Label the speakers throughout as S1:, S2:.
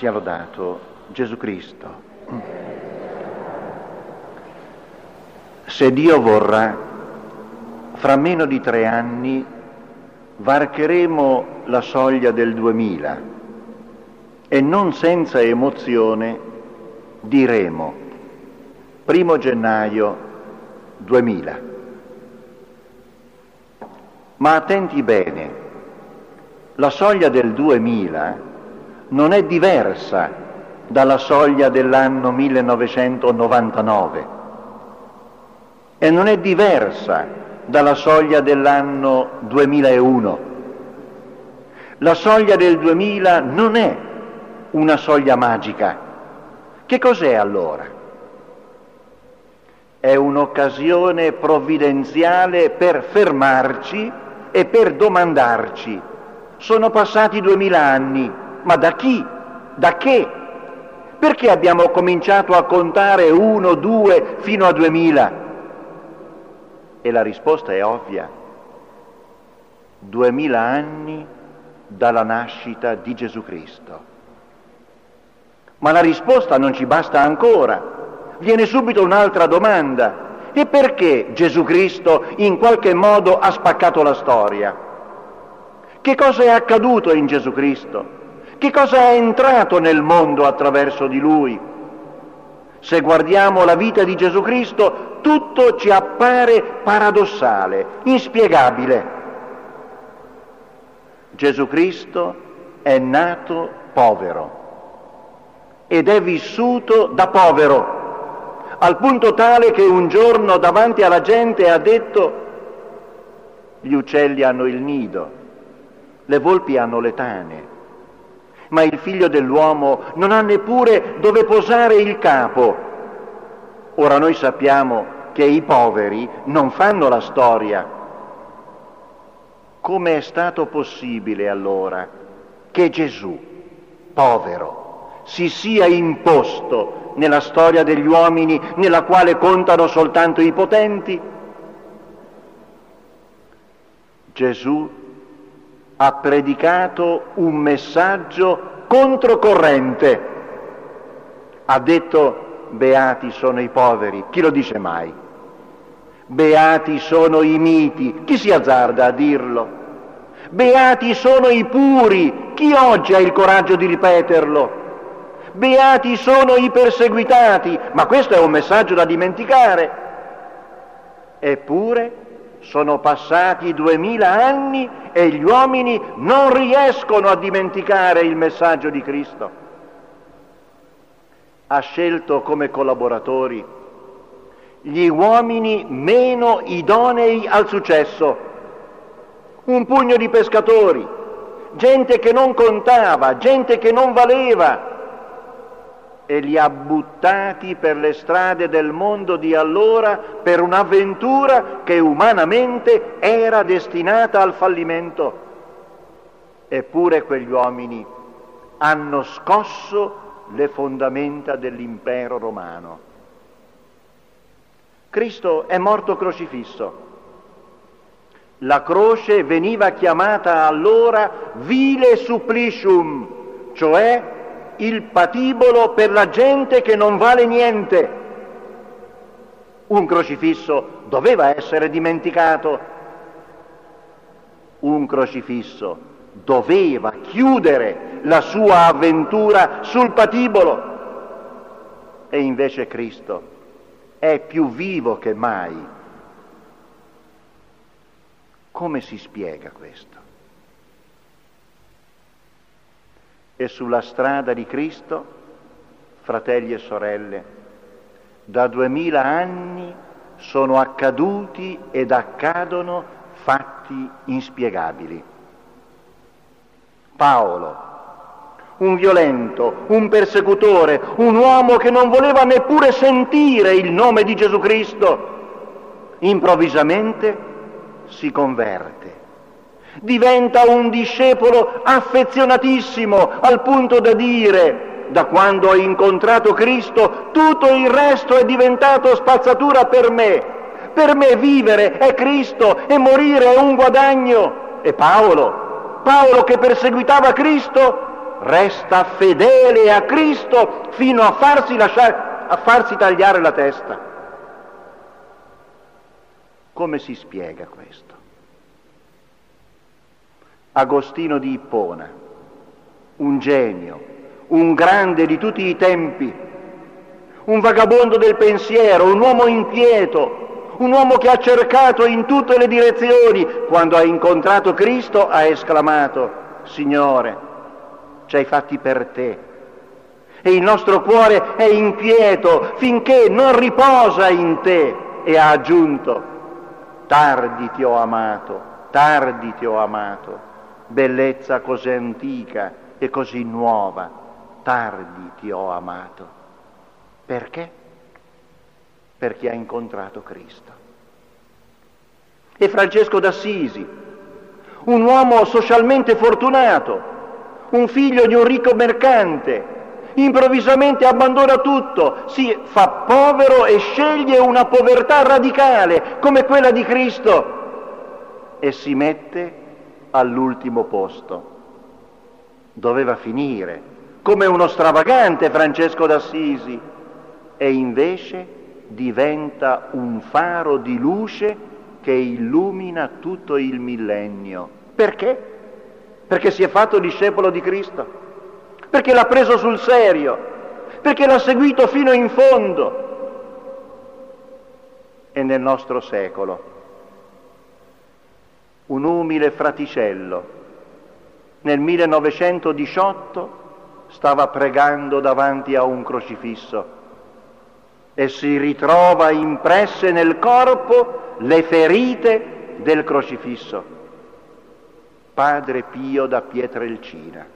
S1: sia lodato Gesù Cristo. Se Dio vorrà, fra meno di tre anni varcheremo la soglia del 2000 e non senza emozione diremo primo gennaio 2000. Ma attenti bene, la soglia del 2000 non è diversa dalla soglia dell'anno 1999 e non è diversa dalla soglia dell'anno 2001. La soglia del 2000 non è una soglia magica. Che cos'è allora? È un'occasione provvidenziale per fermarci e per domandarci, sono passati duemila anni, ma da chi? Da che? Perché abbiamo cominciato a contare uno, due, fino a duemila? E la risposta è ovvia. Duemila anni dalla nascita di Gesù Cristo. Ma la risposta non ci basta ancora. Viene subito un'altra domanda. E perché Gesù Cristo in qualche modo ha spaccato la storia? Che cosa è accaduto in Gesù Cristo? Che cosa è entrato nel mondo attraverso di Lui? Se guardiamo la vita di Gesù Cristo, tutto ci appare paradossale, inspiegabile. Gesù Cristo è nato povero ed è vissuto da povero, al punto tale che un giorno davanti alla gente ha detto gli uccelli hanno il nido, le volpi hanno le tane, ma il figlio dell'uomo non ha neppure dove posare il capo. Ora noi sappiamo che i poveri non fanno la storia. Come è stato possibile allora che Gesù, povero, si sia imposto nella storia degli uomini nella quale contano soltanto i potenti? Gesù ha predicato un messaggio controcorrente. Ha detto beati sono i poveri, chi lo dice mai? Beati sono i miti, chi si azzarda a dirlo? Beati sono i puri, chi oggi ha il coraggio di ripeterlo? Beati sono i perseguitati, ma questo è un messaggio da dimenticare. Eppure sono passati duemila anni e gli uomini non riescono a dimenticare il messaggio di Cristo. Ha scelto come collaboratori gli uomini meno idonei al successo, un pugno di pescatori, gente che non contava, gente che non valeva, e li ha buttati per le strade del mondo di allora per un'avventura che umanamente era destinata al fallimento. Eppure quegli uomini hanno scosso le fondamenta dell'impero romano. Cristo è morto crocifisso. La croce veniva chiamata allora vile supplicium, cioè il patibolo per la gente che non vale niente. Un crocifisso doveva essere dimenticato. Un crocifisso doveva chiudere la sua avventura sul patibolo. E invece Cristo è più vivo che mai. Come si spiega questo? E sulla strada di Cristo, fratelli e sorelle, da duemila anni sono accaduti ed accadono fatti inspiegabili. Paolo, un violento, un persecutore, un uomo che non voleva neppure sentire il nome di Gesù Cristo, improvvisamente si converte diventa un discepolo affezionatissimo al punto da dire da quando ho incontrato Cristo tutto il resto è diventato spazzatura per me. Per me vivere è Cristo e morire è un guadagno. E Paolo, Paolo che perseguitava Cristo, resta fedele a Cristo fino a farsi, lasciare, a farsi tagliare la testa. Come si spiega questo? Agostino di Ippona, un genio, un grande di tutti i tempi, un vagabondo del pensiero, un uomo inquieto, un uomo che ha cercato in tutte le direzioni, quando ha incontrato Cristo ha esclamato, Signore, ci hai fatti per te. E il nostro cuore è inquieto finché non riposa in te. E ha aggiunto, tardi ti ho amato, tardi ti ho amato, bellezza così antica e così nuova, tardi ti ho amato. Perché? Perché ha incontrato Cristo. E Francesco d'Assisi, un uomo socialmente fortunato, un figlio di un ricco mercante, improvvisamente abbandona tutto, si fa povero e sceglie una povertà radicale come quella di Cristo e si mette all'ultimo posto. Doveva finire come uno stravagante Francesco d'Assisi e invece diventa un faro di luce che illumina tutto il millennio. Perché? Perché si è fatto discepolo di Cristo, perché l'ha preso sul serio, perché l'ha seguito fino in fondo. E nel nostro secolo, un umile fraticello, nel 1918 stava pregando davanti a un crocifisso e si ritrova impresse nel corpo le ferite del crocifisso. Padre Pio da Pietrelcina.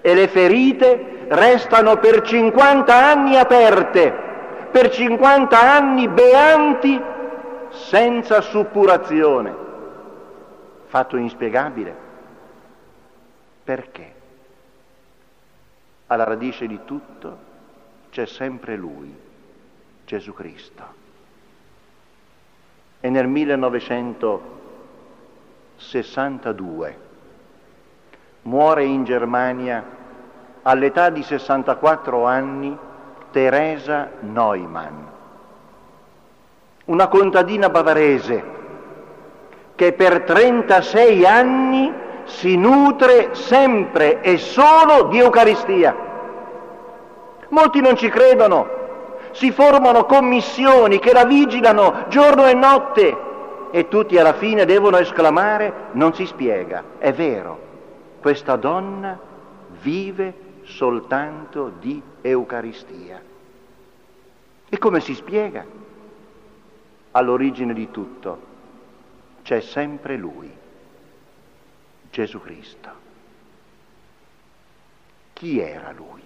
S1: E le ferite restano per 50 anni aperte, per 50 anni beanti senza suppurazione. Fatto inspiegabile. Perché? alla radice di tutto c'è sempre Lui, Gesù Cristo. E nel 1962 muore in Germania all'età di 64 anni Teresa Neumann, una contadina bavarese che per 36 anni si nutre sempre e solo di Eucaristia. Molti non ci credono, si formano commissioni che la vigilano giorno e notte e tutti alla fine devono esclamare non si spiega, è vero, questa donna vive soltanto di Eucaristia. E come si spiega? All'origine di tutto c'è sempre Lui. Gesù Cristo. Chi era lui?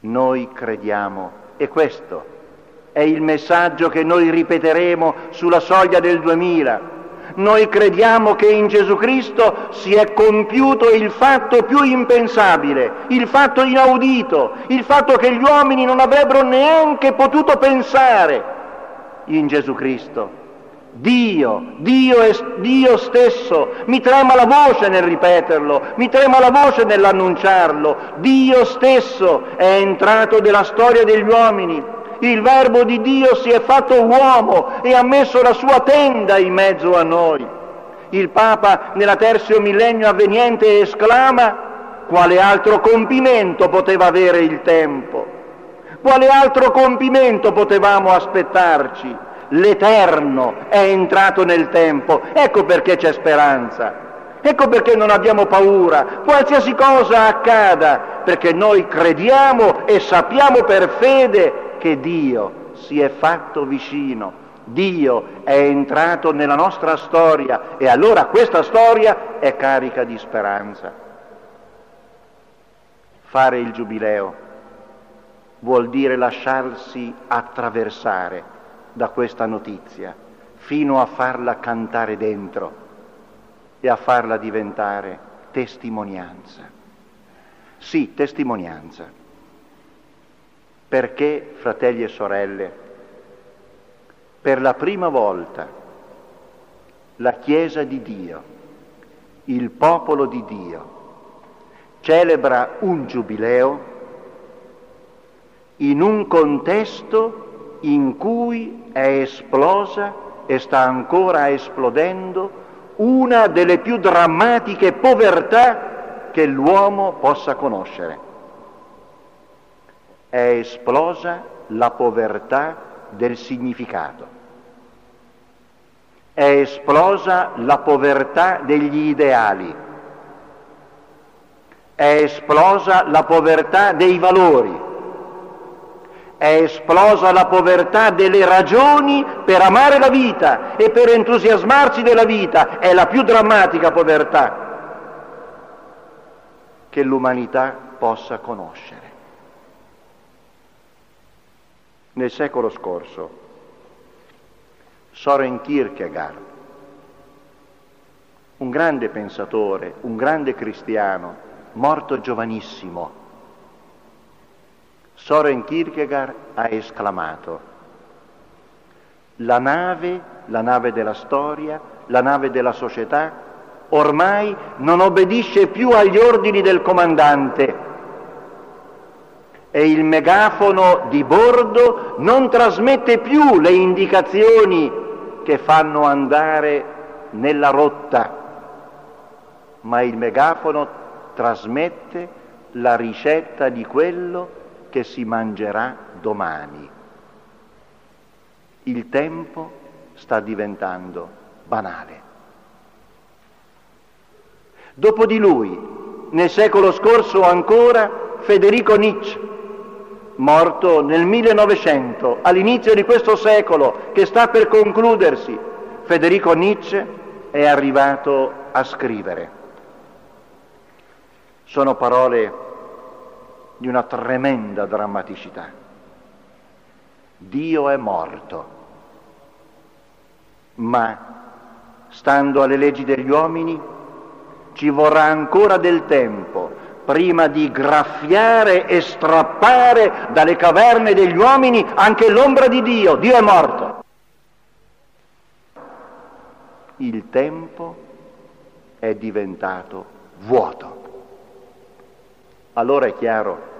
S1: Noi crediamo, e questo è il messaggio che noi ripeteremo sulla soglia del 2000. Noi crediamo che in Gesù Cristo si è compiuto il fatto più impensabile, il fatto inaudito, il fatto che gli uomini non avrebbero neanche potuto pensare in Gesù Cristo Dio, Dio è Dio stesso, mi trema la voce nel ripeterlo, mi trema la voce nell'annunciarlo, Dio stesso è entrato nella storia degli uomini, il verbo di Dio si è fatto uomo e ha messo la sua tenda in mezzo a noi. Il Papa nella terzo millennio avveniente esclama quale altro compimento poteva avere il tempo? Quale altro compimento potevamo aspettarci? l'Eterno è entrato nel tempo, ecco perché c'è speranza, ecco perché non abbiamo paura, qualsiasi cosa accada, perché noi crediamo e sappiamo per fede che Dio si è fatto vicino, Dio è entrato nella nostra storia e allora questa storia è carica di speranza. Fare il giubileo vuol dire lasciarsi attraversare da questa notizia fino a farla cantare dentro e a farla diventare testimonianza. Sì, testimonianza. Perché, fratelli e sorelle, per la prima volta la Chiesa di Dio il popolo di Dio celebra un giubileo in un contesto in cui è esplosa e sta ancora esplodendo una delle più drammatiche povertà che l'uomo possa conoscere. È esplosa la povertà del significato. È esplosa la povertà degli ideali. È esplosa la povertà dei valori è esplosa la povertà delle ragioni per amare la vita e per entusiasmarsi della vita, è la più drammatica povertà che l'umanità possa conoscere. Nel secolo scorso, Soren Kierkegaard, un grande pensatore, un grande cristiano, morto giovanissimo, Soren Kierkegaard ha esclamato, la nave, la nave della storia, la nave della società, ormai non obbedisce più agli ordini del comandante. E il megafono di bordo non trasmette più le indicazioni che fanno andare nella rotta, ma il megafono trasmette la ricetta di quello che si mangerà domani. Il tempo sta diventando banale. Dopo di lui, nel secolo scorso ancora, Federico Nietzsche, morto nel 1900, all'inizio di questo secolo che sta per concludersi, Federico Nietzsche è arrivato a scrivere. Sono parole di una tremenda drammaticità. Dio è morto, ma stando alle leggi degli uomini ci vorrà ancora del tempo prima di graffiare e strappare dalle caverne degli uomini anche l'ombra di Dio. Dio è morto. Il tempo è diventato vuoto allora è chiaro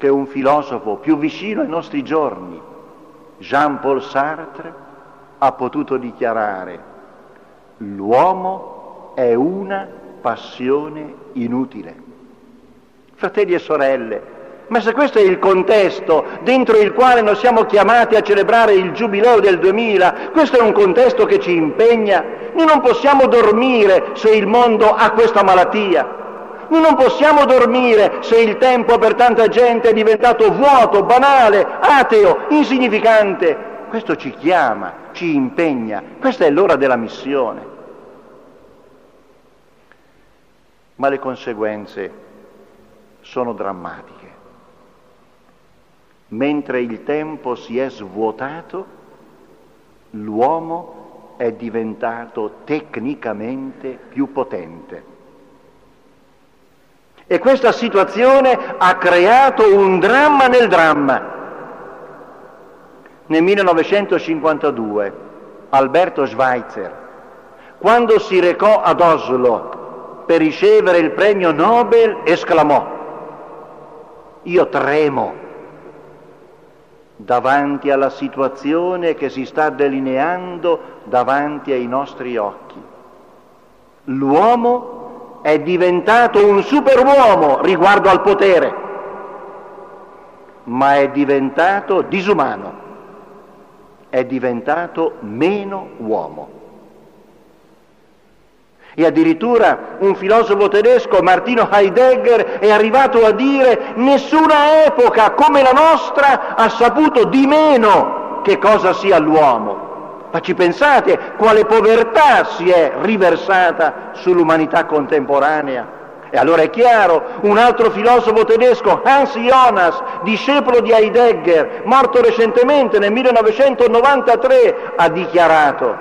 S1: che un filosofo più vicino ai nostri giorni, Jean-Paul Sartre, ha potuto dichiarare l'uomo è una passione inutile. Fratelli e sorelle, ma se questo è il contesto dentro il quale noi siamo chiamati a celebrare il giubileo del 2000, questo è un contesto che ci impegna, noi non possiamo dormire se il mondo ha questa malattia. Noi non possiamo dormire se il tempo per tanta gente è diventato vuoto, banale, ateo, insignificante. Questo ci chiama, ci impegna, questa è l'ora della missione. Ma le conseguenze sono drammatiche. Mentre il tempo si è svuotato, l'uomo è diventato tecnicamente più potente. E questa situazione ha creato un dramma nel dramma. Nel 1952 Alberto Schweitzer, quando si recò ad Oslo per ricevere il premio Nobel, esclamò, io tremo davanti alla situazione che si sta delineando davanti ai nostri occhi. L'uomo è diventato un superuomo riguardo al potere, ma è diventato disumano, è diventato meno uomo. E addirittura un filosofo tedesco, Martino Heidegger, è arrivato a dire nessuna epoca come la nostra ha saputo di meno che cosa sia l'uomo. Ma ci pensate quale povertà si è riversata sull'umanità contemporanea? E allora è chiaro, un altro filosofo tedesco, Hans Jonas, discepolo di Heidegger, morto recentemente nel 1993, ha dichiarato,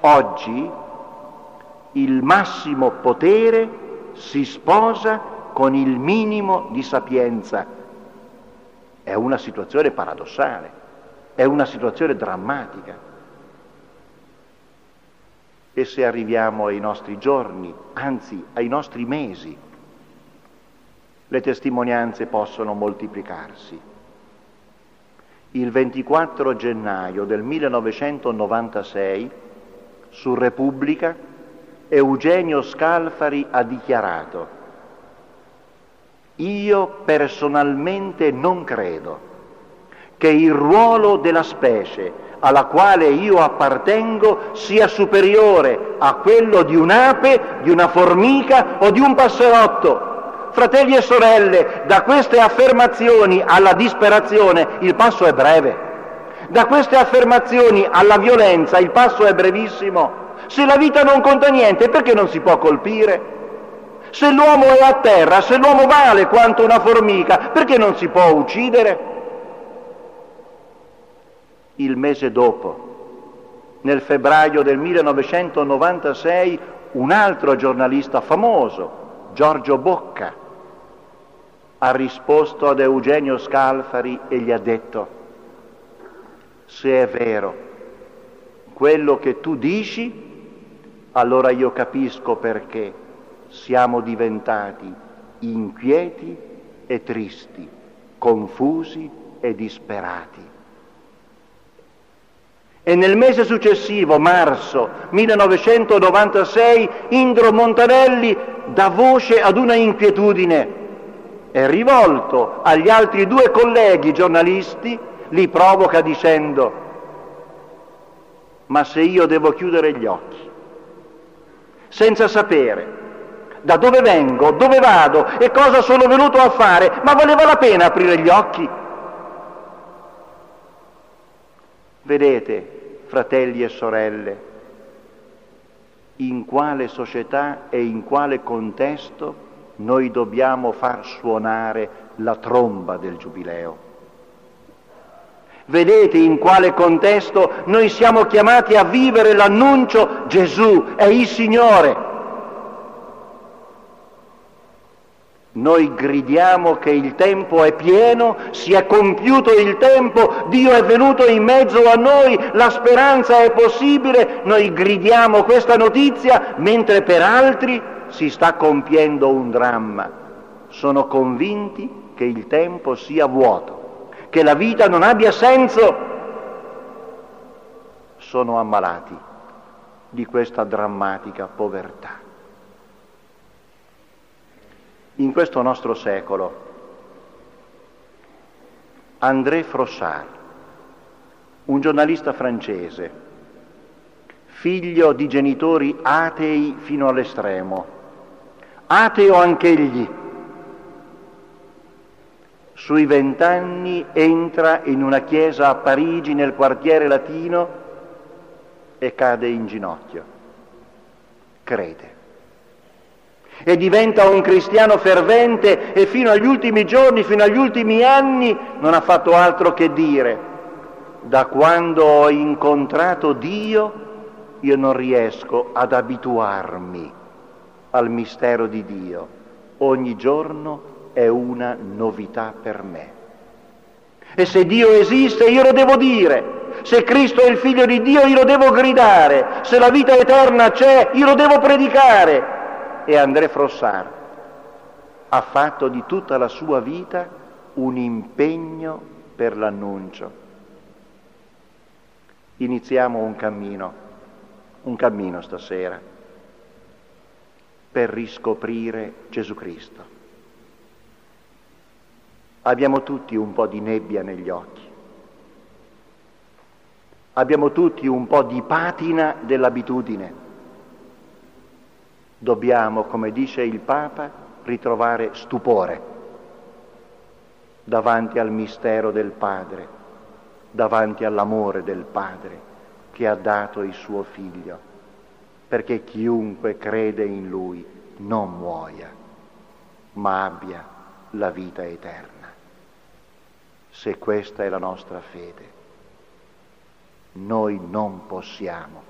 S1: oggi il massimo potere si sposa con il minimo di sapienza. È una situazione paradossale. È una situazione drammatica. E se arriviamo ai nostri giorni, anzi ai nostri mesi, le testimonianze possono moltiplicarsi. Il 24 gennaio del 1996, su Repubblica, Eugenio Scalfari ha dichiarato io personalmente non credo che il ruolo della specie alla quale io appartengo sia superiore a quello di un'ape, di una formica o di un passerotto. Fratelli e sorelle, da queste affermazioni alla disperazione il passo è breve. Da queste affermazioni alla violenza il passo è brevissimo. Se la vita non conta niente, perché non si può colpire? Se l'uomo è a terra, se l'uomo vale quanto una formica, perché non si può uccidere? Il mese dopo, nel febbraio del 1996, un altro giornalista famoso, Giorgio Bocca, ha risposto ad Eugenio Scalfari e gli ha detto, se è vero quello che tu dici, allora io capisco perché siamo diventati inquieti e tristi, confusi e disperati. E nel mese successivo, marzo 1996, Indro Montanelli dà voce ad una inquietudine e rivolto agli altri due colleghi giornalisti li provoca dicendo ma se io devo chiudere gli occhi senza sapere da dove vengo, dove vado e cosa sono venuto a fare, ma valeva la pena aprire gli occhi. Vedete, fratelli e sorelle, in quale società e in quale contesto noi dobbiamo far suonare la tromba del giubileo. Vedete in quale contesto noi siamo chiamati a vivere l'annuncio Gesù è il Signore. Noi gridiamo che il tempo è pieno, si è compiuto il tempo, Dio è venuto in mezzo a noi, la speranza è possibile, noi gridiamo questa notizia mentre per altri si sta compiendo un dramma. Sono convinti che il tempo sia vuoto, che la vita non abbia senso. Sono ammalati di questa drammatica povertà in questo nostro secolo. André Frossard, un giornalista francese, figlio di genitori atei fino all'estremo, ateo anch'egli. Sui vent'anni entra in una chiesa a Parigi nel quartiere latino e cade in ginocchio. Crede e diventa un cristiano fervente e fino agli ultimi giorni, fino agli ultimi anni non ha fatto altro che dire, da quando ho incontrato Dio io non riesco ad abituarmi al mistero di Dio, ogni giorno è una novità per me. E se Dio esiste io lo devo dire, se Cristo è il figlio di Dio io lo devo gridare, se la vita eterna c'è io lo devo predicare, e André Frossard ha fatto di tutta la sua vita un impegno per l'annuncio. Iniziamo un cammino, un cammino stasera per riscoprire Gesù Cristo. Abbiamo tutti un po' di nebbia negli occhi, abbiamo tutti un po' di patina dell'abitudine dobbiamo, come dice il Papa, ritrovare stupore davanti al mistero del Padre, davanti all'amore del Padre che ha dato il suo figlio, perché chiunque crede in lui non muoia, ma abbia la vita eterna. Se questa è la nostra fede, noi non possiamo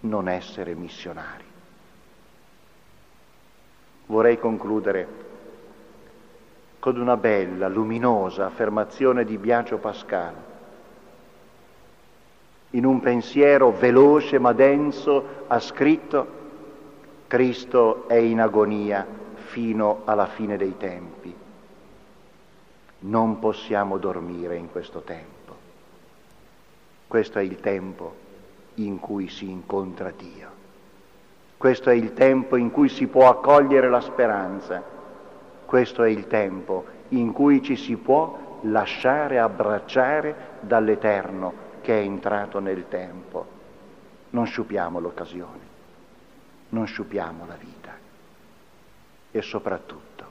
S1: non essere missionari. Vorrei concludere con una bella, luminosa affermazione di Biagio Pascal. in un pensiero veloce ma denso, ha scritto, Cristo è in agonia fino alla fine dei tempi. Non possiamo dormire in questo tempo. Questo è il tempo in cui si incontra Dio. Questo è il tempo in cui si può accogliere la speranza. Questo è il tempo in cui ci si può lasciare abbracciare dall'Eterno che è entrato nel tempo. Non sciupiamo l'occasione, non sciupiamo la vita e soprattutto,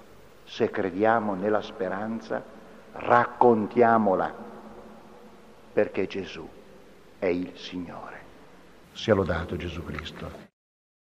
S1: se crediamo nella speranza, raccontiamola perché Gesù è il Signore. Sia lodato Gesù Cristo.